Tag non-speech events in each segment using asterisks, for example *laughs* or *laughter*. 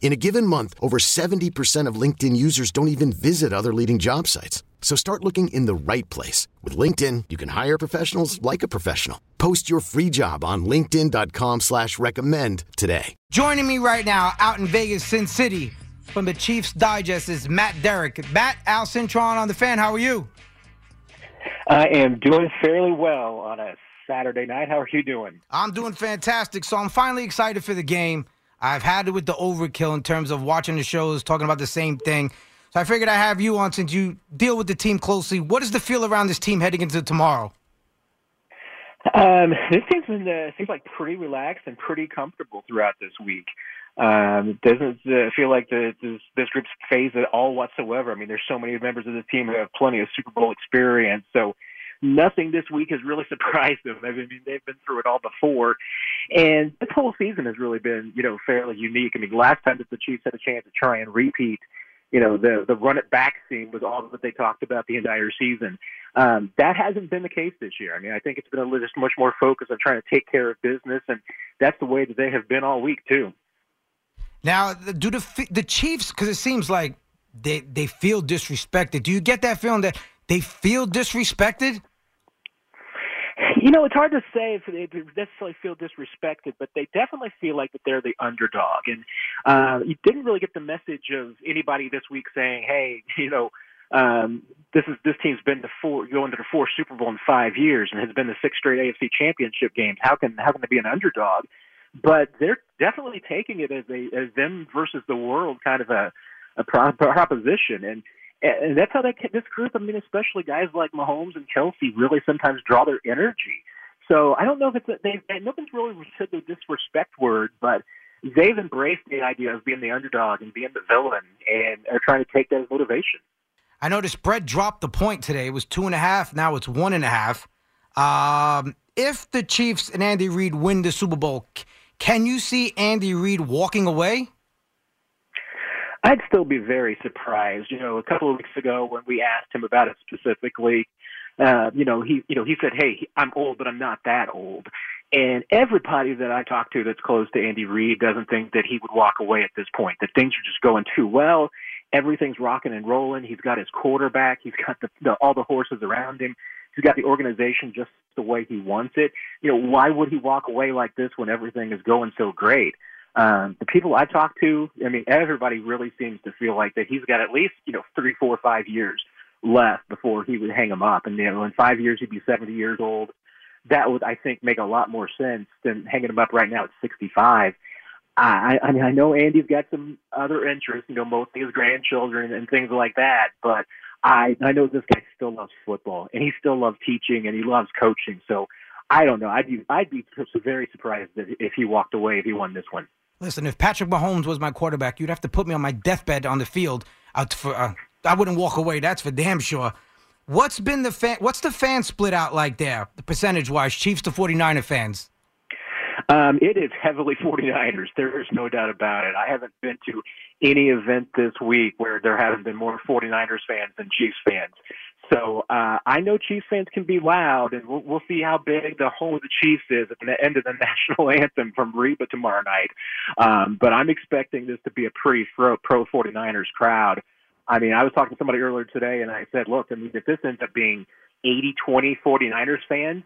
In a given month, over 70% of LinkedIn users don't even visit other leading job sites. So start looking in the right place. With LinkedIn, you can hire professionals like a professional. Post your free job on linkedin.com slash recommend today. Joining me right now out in Vegas, Sin City, from the Chiefs Digest is Matt Derrick. Matt, Al Cintron on the fan, how are you? I am doing fairly well on a Saturday night. How are you doing? I'm doing fantastic. So I'm finally excited for the game. I've had it with the overkill in terms of watching the shows, talking about the same thing. So I figured I'd have you on since you deal with the team closely. What is the feel around this team heading into tomorrow? Um, this team's been uh, seems like pretty relaxed and pretty comfortable throughout this week. Um, it doesn't uh, feel like the, this, this group's fazed at all whatsoever. I mean, there's so many members of the team who have plenty of Super Bowl experience, so nothing this week has really *laughs* surprised them. I mean, they've been through it all before, and this whole season has really been, you know, fairly unique. I mean, last time that the Chiefs had a chance to try and repeat you know the the run it back scene was all that they talked about the entire season. Um, that hasn't been the case this year. I mean, I think it's been a, just much more focused on trying to take care of business, and that's the way that they have been all week too. Now, do the the Chiefs? Because it seems like they they feel disrespected. Do you get that feeling that they feel disrespected? *laughs* You know, it's hard to say if they necessarily feel disrespected, but they definitely feel like that they're the underdog. And uh, you didn't really get the message of anybody this week saying, "Hey, *laughs* you know, um, this is this team's been to four going to the four Super Bowl in five years and has been the six straight AFC Championship games. How can how can they be an underdog?" But they're definitely taking it as a as them versus the world kind of a a proposition and and that's how that this group. I mean, especially guys like Mahomes and Kelce, really sometimes draw their energy. So I don't know if it's a, they. Nothing's really said the disrespect word, but they've embraced the idea of being the underdog and being the villain, and are trying to take that as motivation. I noticed spread dropped the point today. It was two and a half. Now it's one and a half. Um, if the Chiefs and Andy Reid win the Super Bowl, can you see Andy Reid walking away? I'd still be very surprised. You know, a couple of weeks ago when we asked him about it specifically, uh, you know, he, you know, he said, "Hey, I'm old, but I'm not that old." And everybody that I talk to that's close to Andy Reid doesn't think that he would walk away at this point. That things are just going too well. Everything's rocking and rolling. He's got his quarterback. He's got the, the all the horses around him. He's got the organization just the way he wants it. You know, why would he walk away like this when everything is going so great? Um, the people I talk to, I mean, everybody really seems to feel like that he's got at least, you know, three, four, five years left before he would hang him up. And, you know, in five years, he'd be 70 years old. That would, I think, make a lot more sense than hanging him up right now at 65. I, I mean, I know Andy's got some other interests, you know, mostly his grandchildren and things like that, but I, I know this guy still loves football and he still loves teaching and he loves coaching. So I don't know. I'd be, I'd be very surprised if he walked away if he won this one. Listen, if Patrick Mahomes was my quarterback, you'd have to put me on my deathbed on the field. Out for, uh, I wouldn't walk away. That's for damn sure. What's been the fan? What's the fan split out like there, the percentage wise? Chiefs to 49er fans. Um, it is heavily *laughs* 49ers. There is no doubt about it. I haven't been to any event this week where there haven't been more 49ers fans than Chiefs fans. So uh, I know Chiefs fans can be loud, and we'll, we'll see how big the home of the Chiefs is at the end of the *laughs* national anthem from Reba tomorrow night. Um, but I'm expecting this to be a pretty pro, pro 49ers crowd. I mean, I was talking to somebody earlier today, and I said, look, I mean, if this ends up being 80 20 49ers fans,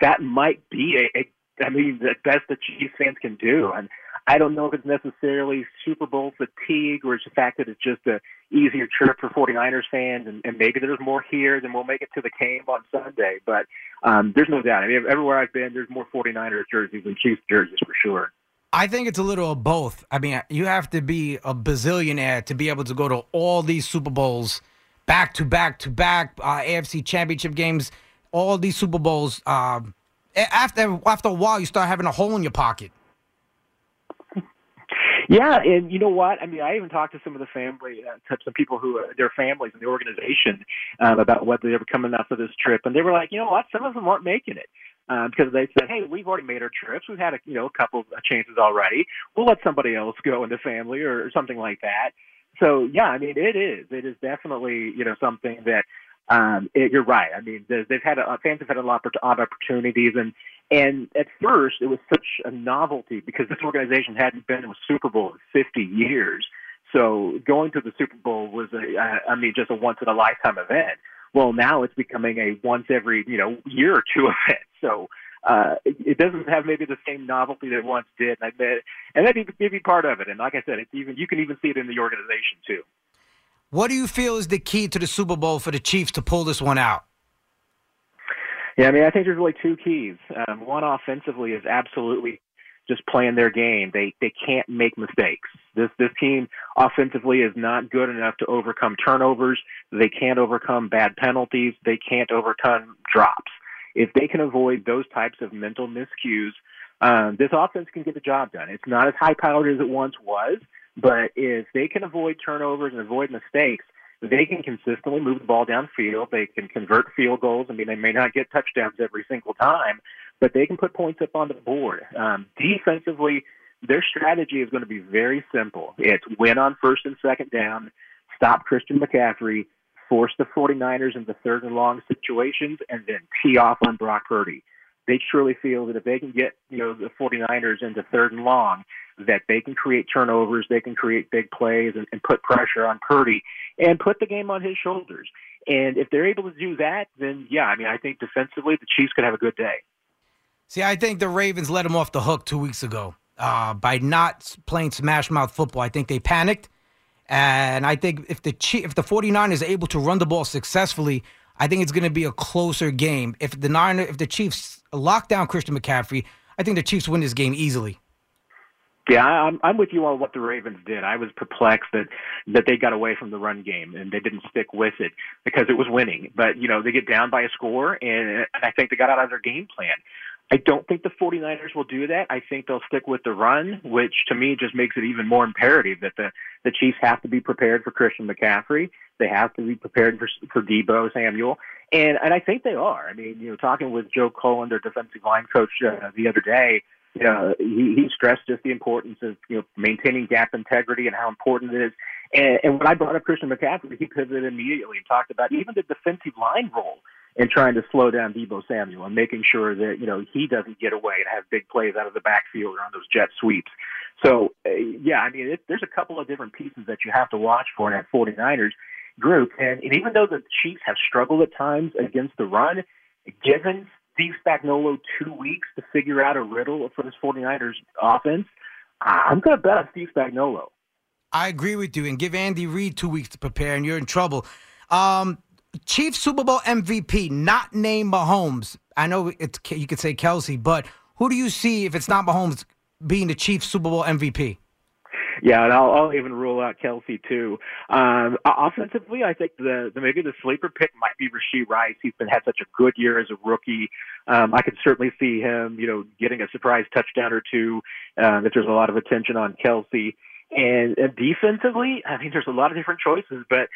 that might be a, a I mean, the best the Chiefs fans can do. And I don't know if it's necessarily Super Bowl fatigue or it's the fact that it's just a easier trip for 49ers fans, and, and maybe there's more here than we'll make it to the game on Sunday. But um, there's no doubt. I mean, everywhere I've been, there's more 49ers jerseys than Chiefs jerseys for sure. I think it's a little of both. I mean, you have to be a bazillionaire to be able to go to all these Super Bowls back to back to back, uh, AFC Championship games, all these Super Bowls. Uh, after after a while, you start having a hole in your pocket. Yeah, and you know what? I mean, I even talked to some of the family, uh, some people who uh, their families in the organization um, about whether they were coming out for this trip, and they were like, you know what? Some of them weren't making it um, because they said, "Hey, we've already made our trips. We've had a you know a couple of chances already. We'll let somebody else go in the family or, or something like that." So yeah, I mean, it is. It is definitely you know something that um, it, you're right. I mean, they've had a, fans have had a lot of opportunities, and and at first it was such a novelty because this organization hadn't been to a Super Bowl in 50 years. So going to the Super Bowl was a, I mean, just a once in a lifetime event. Well, now it's becoming a once every you know year or two *laughs* event. So uh, it, it doesn't have maybe the same novelty that it once did, and I bet, and that may be part of it. And like I said, it's even you can even see it in the organization too. What do you feel is the key to the Super Bowl for the Chiefs to pull this one out? Yeah, I mean, I think there's really two keys. Um, one offensively is absolutely just playing their game. They they can't make mistakes. This this team offensively is not good enough to overcome turnovers. They can't overcome bad penalties. They can't overcome drops. If they can avoid those types of mental miscues, um, this offense can get the job done. It's not as high powered as it once was, but if they can avoid turnovers and avoid mistakes, they can consistently move the ball downfield. They can convert field goals. I mean, they may not get touchdowns every single time, but they can put points up on the board. Um, defensively, their strategy is going to be very simple. It's win on first and second down, stop Christian McCaffrey, force the 49ers into third and long situations, and then tee off on Brock Purdy. They truly feel that if they can get, you know, the 49ers into third and long, that they can create turnovers, they can create big plays and, and put pressure on Purdy and put the game on his shoulders. And if they're able to do that, then yeah, I mean, I think defensively the Chiefs could have a good day. See, I think the Ravens let him off the hook two weeks ago uh, by not playing smash mouth football. I think they panicked. And I think if the Chief, if the 49ers is able to run the ball successfully, I think it's going to be a closer game. If the Niner, if the Chiefs lock down Christian McCaffrey, I think the Chiefs win this game easily. Yeah, I'm I'm with you on what the Ravens did. I was perplexed that that they got away from the run game and they didn't stick with it because it was winning. But you know they get down by a score and, and I think they got out of their game plan. I don't think the 49ers will do that. I think they'll stick with the run, which to me just makes it even more imperative that the the Chiefs have to be prepared for Christian McCaffrey. They have to be prepared for for Deebo Samuel, and and I think they are. I mean, you know, talking with Joe Cullen, their defensive line coach, uh, the other day you know, he, he stressed just the importance of you know maintaining gap integrity and how important it is. And, and when I brought up Christian McCaffrey, he pivoted immediately and talked about even the defensive line role in trying to slow down Deebo Samuel and making sure that you know he doesn't get away and have big plays out of the backfield or on those jet sweeps. So uh, yeah, I mean, it, there's a couple of different pieces that you have to watch for in that 49ers group. And, and even though the Chiefs have struggled at times against the run, given Steve Spagnuolo two weeks to figure out a riddle for this 49ers offense, I'm going to bet on Steve Spagnuolo. I agree with you, and give Andy Reid two weeks to prepare, and you're in trouble. Um, Chief Super Bowl MVP, not named Mahomes. I know it's you could say Kelce, but who do you see if it's not Mahomes being the Chief Super Bowl MVP? Yeah, and I'll, I'll even rule out Kelce too. Um, offensively, I think the, the maybe the sleeper pick might be Rashee Rice. He's been had such a good year as a rookie. Um, I could certainly see him, you know, getting a surprise touchdown or two. Um, if there's a lot of attention on Kelce. and, and defensively, I mean, there's a lot of different choices, but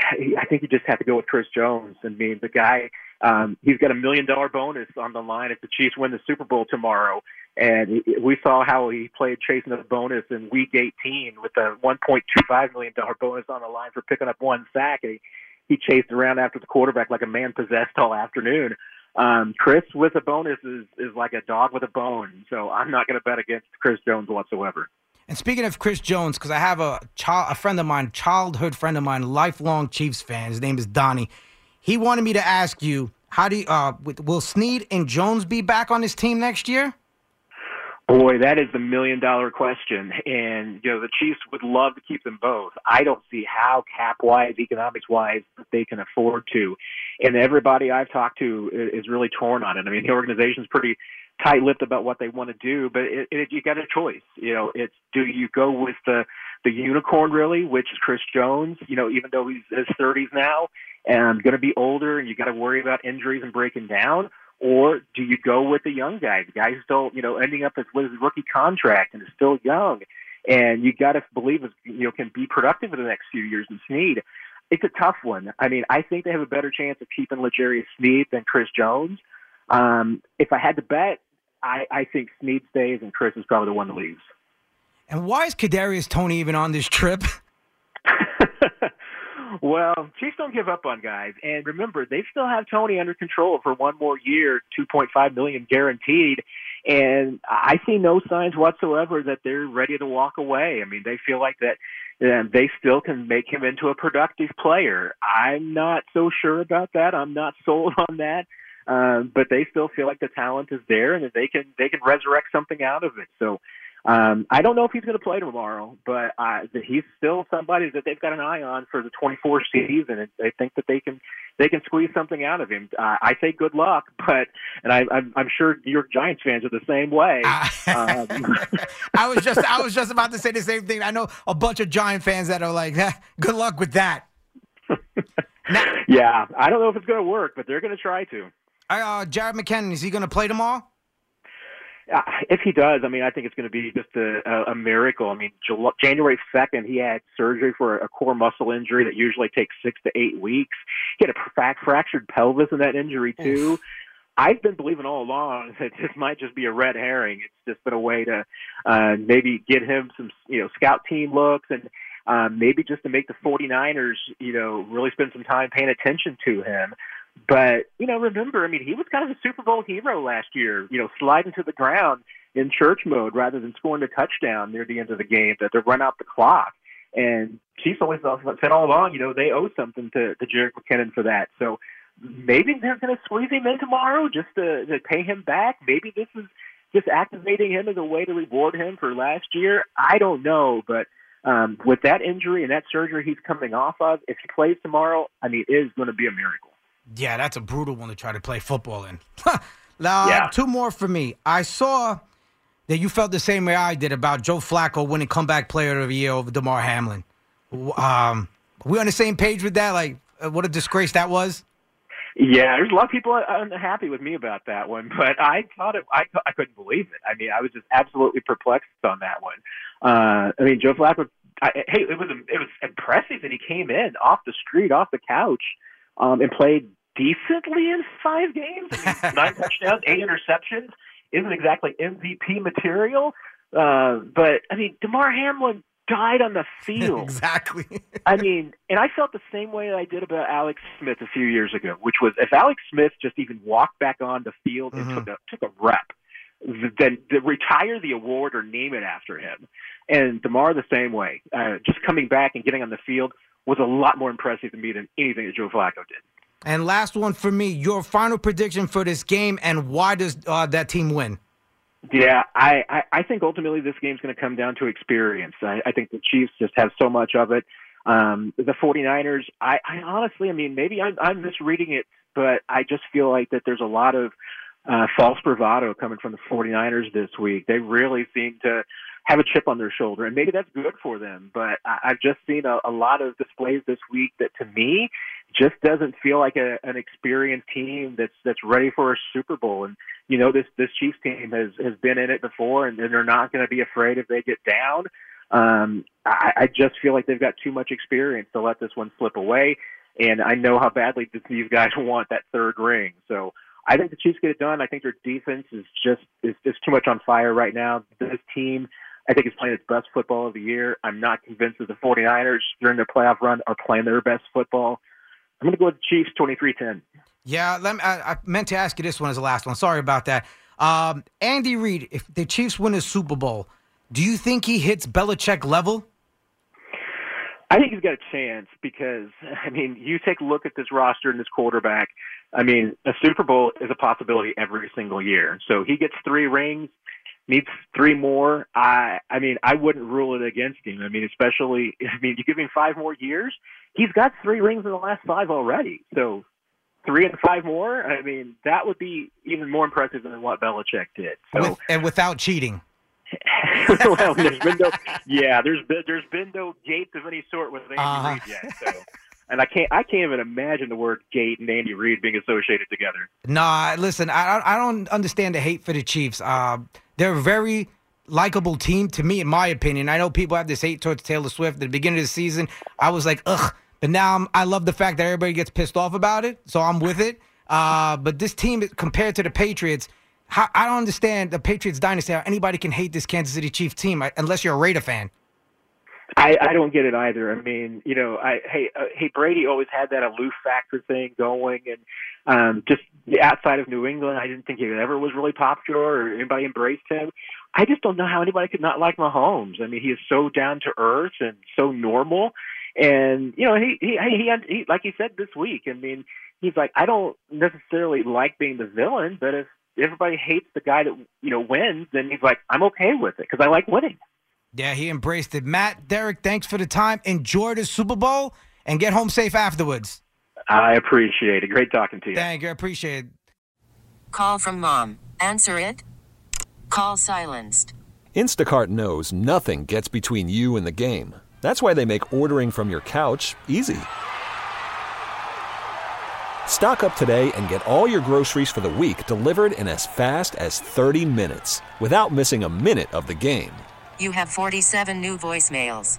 *laughs* I think you just have to go with Chris Jones. I mean, the guy, um, he's got a million dollar bonus on the line if the Chiefs win the Super Bowl tomorrow. And we saw how he played chasing a bonus in Week 18 with a 1.25 million dollar bonus on the line for picking up one sack. And he, he chased around after the quarterback like a man possessed all afternoon. Um, Chris with a bonus is is like a dog with a bone. So I'm not going to bet against Chris Jones whatsoever. And speaking of Chris Jones, because I have a child, a friend of mine, childhood friend of mine, lifelong Chiefs fan. His name is Donnie. He wanted me to ask you, how do you, uh, will Sneed and Jones be back on this team next year? Boy, that is the million dollar question. And, you know, the Chiefs would love to keep them both. I don't see how cap wise, economics wise, they can afford to. And everybody I've talked to is really torn on it. I mean, the organization's pretty tight-lipped about what they want to do, but it, it, you got a choice. You know, it's do you go with the the unicorn really, which is Chris Jones. You know, even though he's in his 30s now and going to be older, and you got to worry about injuries and breaking down, or do you go with the young guy, the guy who's still you know ending up with his rookie contract and is still young, and you got to believe is you know can be productive in the next few years in Sneed. It's a tough one. I mean, I think they have a better chance of keeping L'Jarius Sneed than Chris Jones. Um, if I had to bet, I, I think Sneed stays and Chris is probably the one that leaves. And why is Kadarius Toney even on this trip? *laughs* well, Chiefs don't give up on guys, and remember they still have Toney under control for one more year, two point five million guaranteed. And I see no signs whatsoever that they're ready to walk away. I mean, they feel like that and they still can make him into a productive player. I'm not so sure about that. I'm not *laughs* sold on that. Um, but they still feel like the talent is there and that they can they can resurrect something out of it. So um, I don't know if he's going to play tomorrow, but uh, he's still somebody that they've got an eye on for the 24 season, and they think that they can they can squeeze something out of him. Uh, I say good luck, but and I, I'm I'm sure New York Giants fans are the same way. um, *laughs* I was just I was just about to say the same thing. I know a bunch of Giant fans that are like, eh, good luck with that. now, *laughs* yeah, I don't know if it's going to work, but they're going to try to. Uh, Jerick McKinnon is he going to play tomorrow? Uh, if he does, I mean, I think it's going to be just a, a, miracle. I mean, January 2nd, he had surgery for a core muscle injury that usually takes six to eight weeks. He had a fractured pelvis in that injury, too. Oof. I've been believing all along *laughs* that this might just be a red herring. It's just been a way to uh, maybe get him some, you know, scout team looks and um, maybe just to make the 49ers, you know, really spend some time paying attention to him. But, you know, remember, I mean, he was kind of a Super Bowl hero last year, you know, sliding to the ground in church mode rather than scoring a touchdown near the end of the game to, to run out the clock. And Chiefs always said all along, you know, they owe something to, to Jerick McKinnon for that. So maybe they're going to squeeze him in tomorrow just to, to pay him back. Maybe this is just activating him as a way to reward him for last year. I don't know, but um, with that injury and that surgery he's coming off of, if he plays tomorrow, I mean, it is going to be a miracle. Yeah, that's a brutal one to try to play football in. *laughs* now, yeah. two more for me. I saw that you felt the same way I did about Joe Flacco winning comeback player of the year over Damar Hamlin. Um, we on the same page with that? Like, uh, what a disgrace that was. Yeah, there's a lot of people unhappy with me about that one, *laughs* but I thought it. I I couldn't believe it. I mean, I was just absolutely perplexed on that one. Uh, I mean, Joe Flacco. I, hey, it was it was impressive that he came in off the street, off the couch, um, and played decently in five games. I mean, *laughs* nine touchdowns, eight interceptions. Isn't exactly MVP material. Uh, but I mean, Damar Hamlin died on the *laughs* field. exactly. I mean, and I felt the same way I did about Alex Smith a few years ago, which was if Alex Smith just even walked back on the field and mm-hmm. took a took a rep, then retire the award or name it after him. And Damar the same way, uh, just coming back and getting on the field was a lot more impressive to me than anything that Joe Flacco did. And last one for me, your final prediction for this game, and why does uh, that team win? Yeah, I, I, I think ultimately this game's going to come down to experience. I, I think the Chiefs just have so much of it. Um, the 49ers, I, I honestly, I mean, maybe I'm, I'm misreading it, but I just feel like that there's a lot of uh, false bravado coming from the 49ers this week. They really seem to have a chip on their shoulder, and maybe that's good for them. But I, I've just seen a, a lot of displays this week that, to me, just doesn't feel like a, an experienced team that's that's ready for a Super Bowl. And you know, this this Chiefs team has has been in it before, and, and they're not going to be afraid if they get down. Um, I, I just feel like they've got too much experience to let this one slip away. And I know how badly these guys *laughs* want that third ring. So I think the Chiefs get it done. I think their defense is just is, is too much on fire right now. This team I think he's playing his best football of the year. I'm not convinced that the 49ers during their playoff run are playing their best football. I'm going to go with the Chiefs 23-10. Yeah, me, I, I, meant to ask you this one as the last one. Sorry about that. Um, Andy Reid, if the Chiefs win a Super Bowl, do you think he hits Belichick level? I think he's got a chance because *laughs* I mean, you take a look at this roster and this quarterback. I mean, a Super Bowl is a possibility every single year. So he gets three rings needs three more. I I mean, I wouldn't rule it against him. I mean, especially *laughs* I mean, you give him five more years, he's got three rings in the last five already. So three and five more, I mean, that would be even more impressive than what Belichick did. So, With, and without cheating. *laughs* well, there's been no, yeah, there's been there's been no gates of any sort with Andy Uh-huh. Reid yet. So, and I can't I can't even imagine the word gate and Andy Reid being associated together. Nah, listen, I I don't understand the hate for the Chiefs. Uh, they're a very likable team to me, in my opinion. I know people have this hate towards Taylor Swift. At the beginning of the season, I was like, ugh. But now I'm, I love the fact that everybody gets pissed off about it, so I'm with it. Uh, but this team, compared to the Patriots, how, I don't understand the Patriots dynasty. How anybody can hate this Kansas City Chiefs team uh, unless you're a Raider fan. I, I don't get it either. I mean, you know, I hey uh, hey Brady always had that aloof factor thing going, and um, just outside of New England, I didn't think he ever was really popular or anybody embraced him. I just don't know how anybody could not like Mahomes. I mean, he is so down to earth and so normal, and you know, he he he, he, like he said this week. I mean, he's like, I don't necessarily like being the villain, but if everybody hates the guy that you know wins, then he's like, I'm okay with it because I like winning. Yeah, he embraced it. Matt, Derrick, thanks for the time. Enjoy the Super Bowl and get home safe afterwards. I appreciate it. Great talking to you. Thank you. I appreciate it. Call from mom. Answer it. Call silenced. Instacart knows nothing gets between you and the game. That's why they make ordering from your couch easy. Stock up today and get all your groceries for the week delivered in as fast as 30 minutes without missing a minute of the game. You have 47 new voicemails.